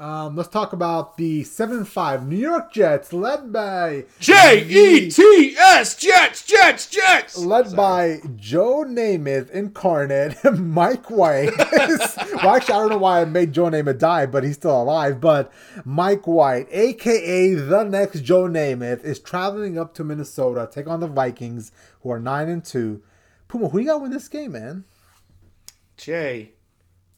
Um, let's talk about the 7 5 New York Jets, led by J E T S Jets, Jets, Jets. Led Sorry. by Joe Namath incarnate, Mike White. well, actually, I don't know why I made Joe Namath die, but he's still alive. But Mike White, aka the next Joe Namath, is traveling up to Minnesota, take on the Vikings, who are 9 and 2. Puma, who you got win this game, man? Jay,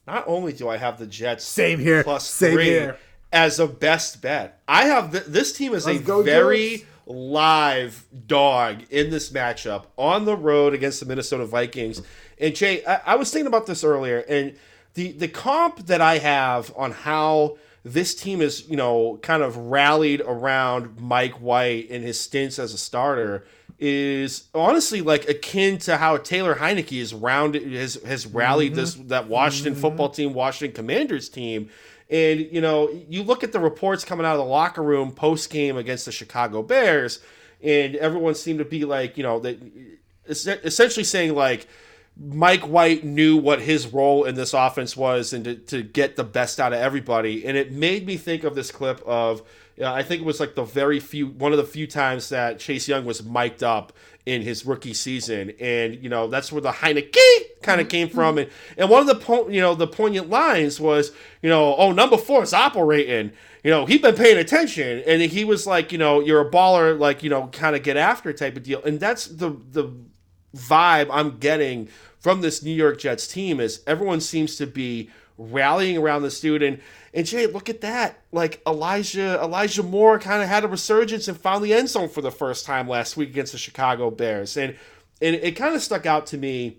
not only do I have the Jets same here plus same three here. as a best bet, I have th- this team is Let's a very Jets. live dog in this matchup on the road against the Minnesota Vikings. And Jay, I, I was thinking about this earlier, and the the comp that I have on how this team is, you know, kind of rallied around Mike White in his stints as a starter is honestly like akin to how Taylor Heinicke is round has has rallied mm-hmm. this that Washington mm-hmm. football team, Washington Commanders team. And you know, you look at the reports coming out of the locker room post game against the Chicago Bears, and everyone seemed to be like, you know, that essentially saying like Mike White knew what his role in this offense was and to, to get the best out of everybody. And it made me think of this clip of uh, I think it was like the very few one of the few times that Chase Young was mic'd up in his rookie season, and you know that's where the Heinicke kind of mm-hmm. came from, and and one of the po- you know the poignant lines was you know oh number four is operating, you know he been paying attention, and he was like you know you're a baller like you know kind of get after type of deal, and that's the the vibe I'm getting from this New York Jets team is everyone seems to be rallying around the student. and Jay, look at that. Like Elijah Elijah Moore kind of had a resurgence and found the end zone for the first time last week against the Chicago Bears. And and it kind of stuck out to me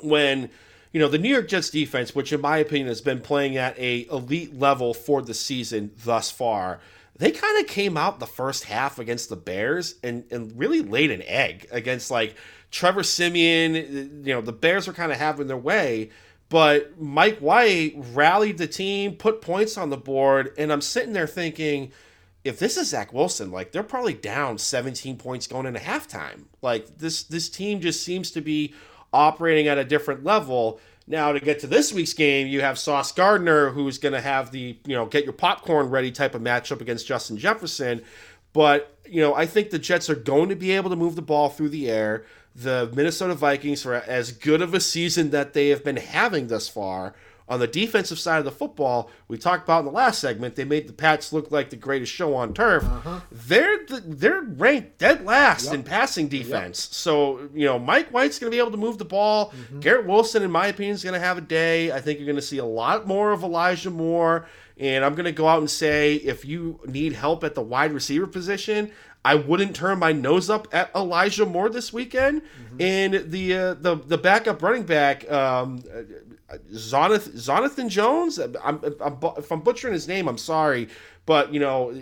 when you know the New York Jets defense, which in my opinion has been playing at a elite level for the season thus far, they kind of came out the first half against the Bears and and really laid an egg against like Trevor Siemian, uh, You know the Bears were kind of having their way, but Mike White rallied the team, put points on the board, and I'm sitting there thinking, if this is Zach Wilson, like they're probably down 17 points going into halftime. Like this this team just seems to be operating at a different level. Now to get to this week's game, you have Sauce Gardner, who's going to have the you know get your popcorn ready type of matchup against Justin Jefferson. But you know I think the Jets are going to be able to move the ball through the air the Minnesota Vikings for as good of a season that they have been having thus far. On the defensive side of the football, we talked about in the last segment, they made the Pats look like the greatest show on turf. Uh-huh. They're they're ranked dead last yep. in passing defense. Yep. So you know Mike White's going to be able to move the ball. Mm-hmm. Garrett Wilson, in my opinion, is going to have a day. I think you're going to see a lot more of Elijah Moore. And I'm going to go out and say if you need help at the wide receiver position, I wouldn't turn my nose up at Elijah Moore this weekend. Mm-hmm. And the uh, the the backup running back, um, Jonathan, Jonathan Jones. I'm, I'm, if I'm butchering his name, I'm sorry, but you know.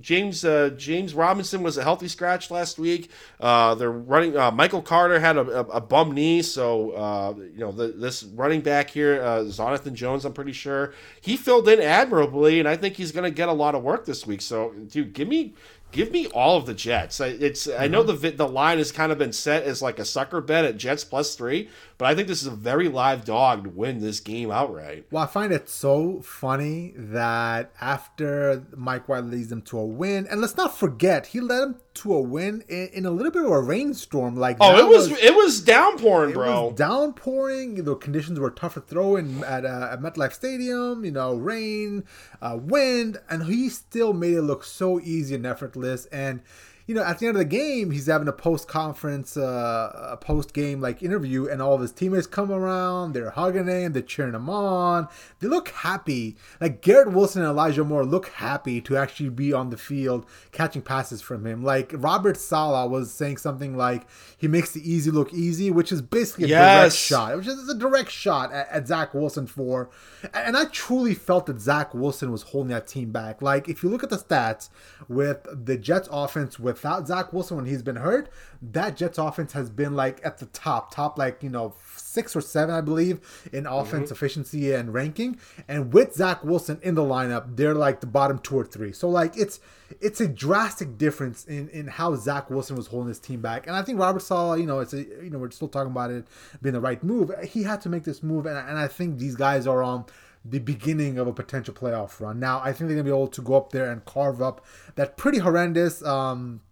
James uh, James Robinson was a healthy scratch last week. Uh, they're running. Uh, Michael Carter had a, a, a bum knee, so uh, you know the, this running back here, uh, Jonathan Jones. I'm pretty sure he filled in admirably, and I think he's going to get a lot of work this week. So, dude, give me Give me all of the Jets. It's mm-hmm. I know mm-hmm. the the line has kind of been set as like a sucker bet at Jets plus three, but I think this is a very live dog to win this game outright. Well, I find it so funny that after Mike White leads them to a win, and let's not forget he led them to a win in, in a little bit of a rainstorm. Like oh, it was, was, it was downpouring, bro. Was downpouring. The conditions were tough to throw in at, uh, at MetLife Stadium. You know, rain, uh, wind, and he still made it look so easy and effortless. This and you know, at the end of the game, he's having a post conference, uh, a post game like interview, and all of his teammates come around. They're hugging him, they're cheering him on. They look happy. Like Garrett Wilson and Elijah Moore look happy to actually be on the field catching passes from him. Like Robert Saleh was saying something like he makes the easy look easy, which is basically a yes. direct shot, which is a direct shot at, at Zach Wilson for. And I truly felt that Zach Wilson was holding that team back. Like if you look at the stats with the Jets offense with without Zach Wilson when he's been hurt, that Jets offense has been like at the top, top like, you know, six or seven, I believe, in offense mm-hmm. efficiency and ranking. And with Zach Wilson in the lineup, they're like the bottom two or three. So like it's it's a drastic difference in in how Zach Wilson was holding his team back. And I think Robert Saleh, you know, it's a you know we're still talking about it being the right move. He had to make this move, and, and I think these guys are on the beginning of a potential playoff run. Now, I think they're gonna be able to go up there and carve up that pretty horrendous. Um,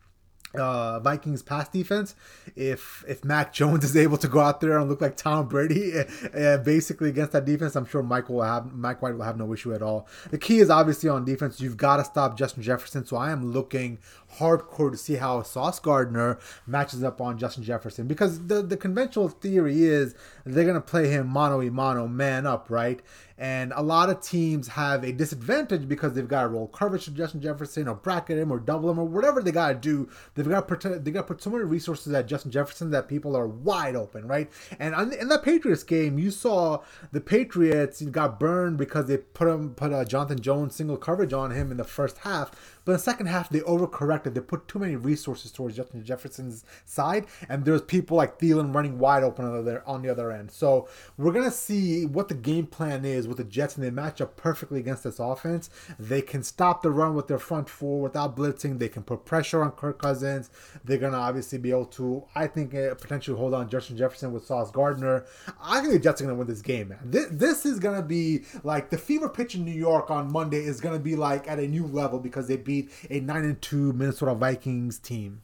uh, Vikings pass defense. If if Mac Jones is able to go out there and look like Tom Brady, uh, basically against that defense, I'm sure Mike will have Mike White will have no issue at all. The key is obviously on defense. You've got to stop Justin Jefferson. So I am looking hardcore to see how Sauce Gardner matches up on Justin Jefferson because the the conventional theory is they're gonna play him mono e mono man up, right? And a lot of teams have a disadvantage because they've got to roll coverage to Justin Jefferson or bracket him or double him or whatever they got to do. They've got to they got put so many resources at Justin Jefferson that people are wide open, right? And in that Patriots game, you saw the Patriots got burned because they put him put a Jonathan Jones single coverage on him in the first half but in the second half, they overcorrected. They put too many resources towards Justin Jefferson's side, and there's people like Thielen running wide open on the, on the other end. So we're gonna see what the game plan is with the Jets, and they match up perfectly against this offense. They can stop the run with their front four without blitzing. They can put pressure on Kirk Cousins. They're gonna obviously be able to, I think, uh, potentially hold on Justin Jefferson with Sauce Gardner. I think the Jets are gonna win this game, man. This, this is gonna be like the fever pitch in New York on Monday is gonna be like at a new level because they beat a nine and two Minnesota Vikings team.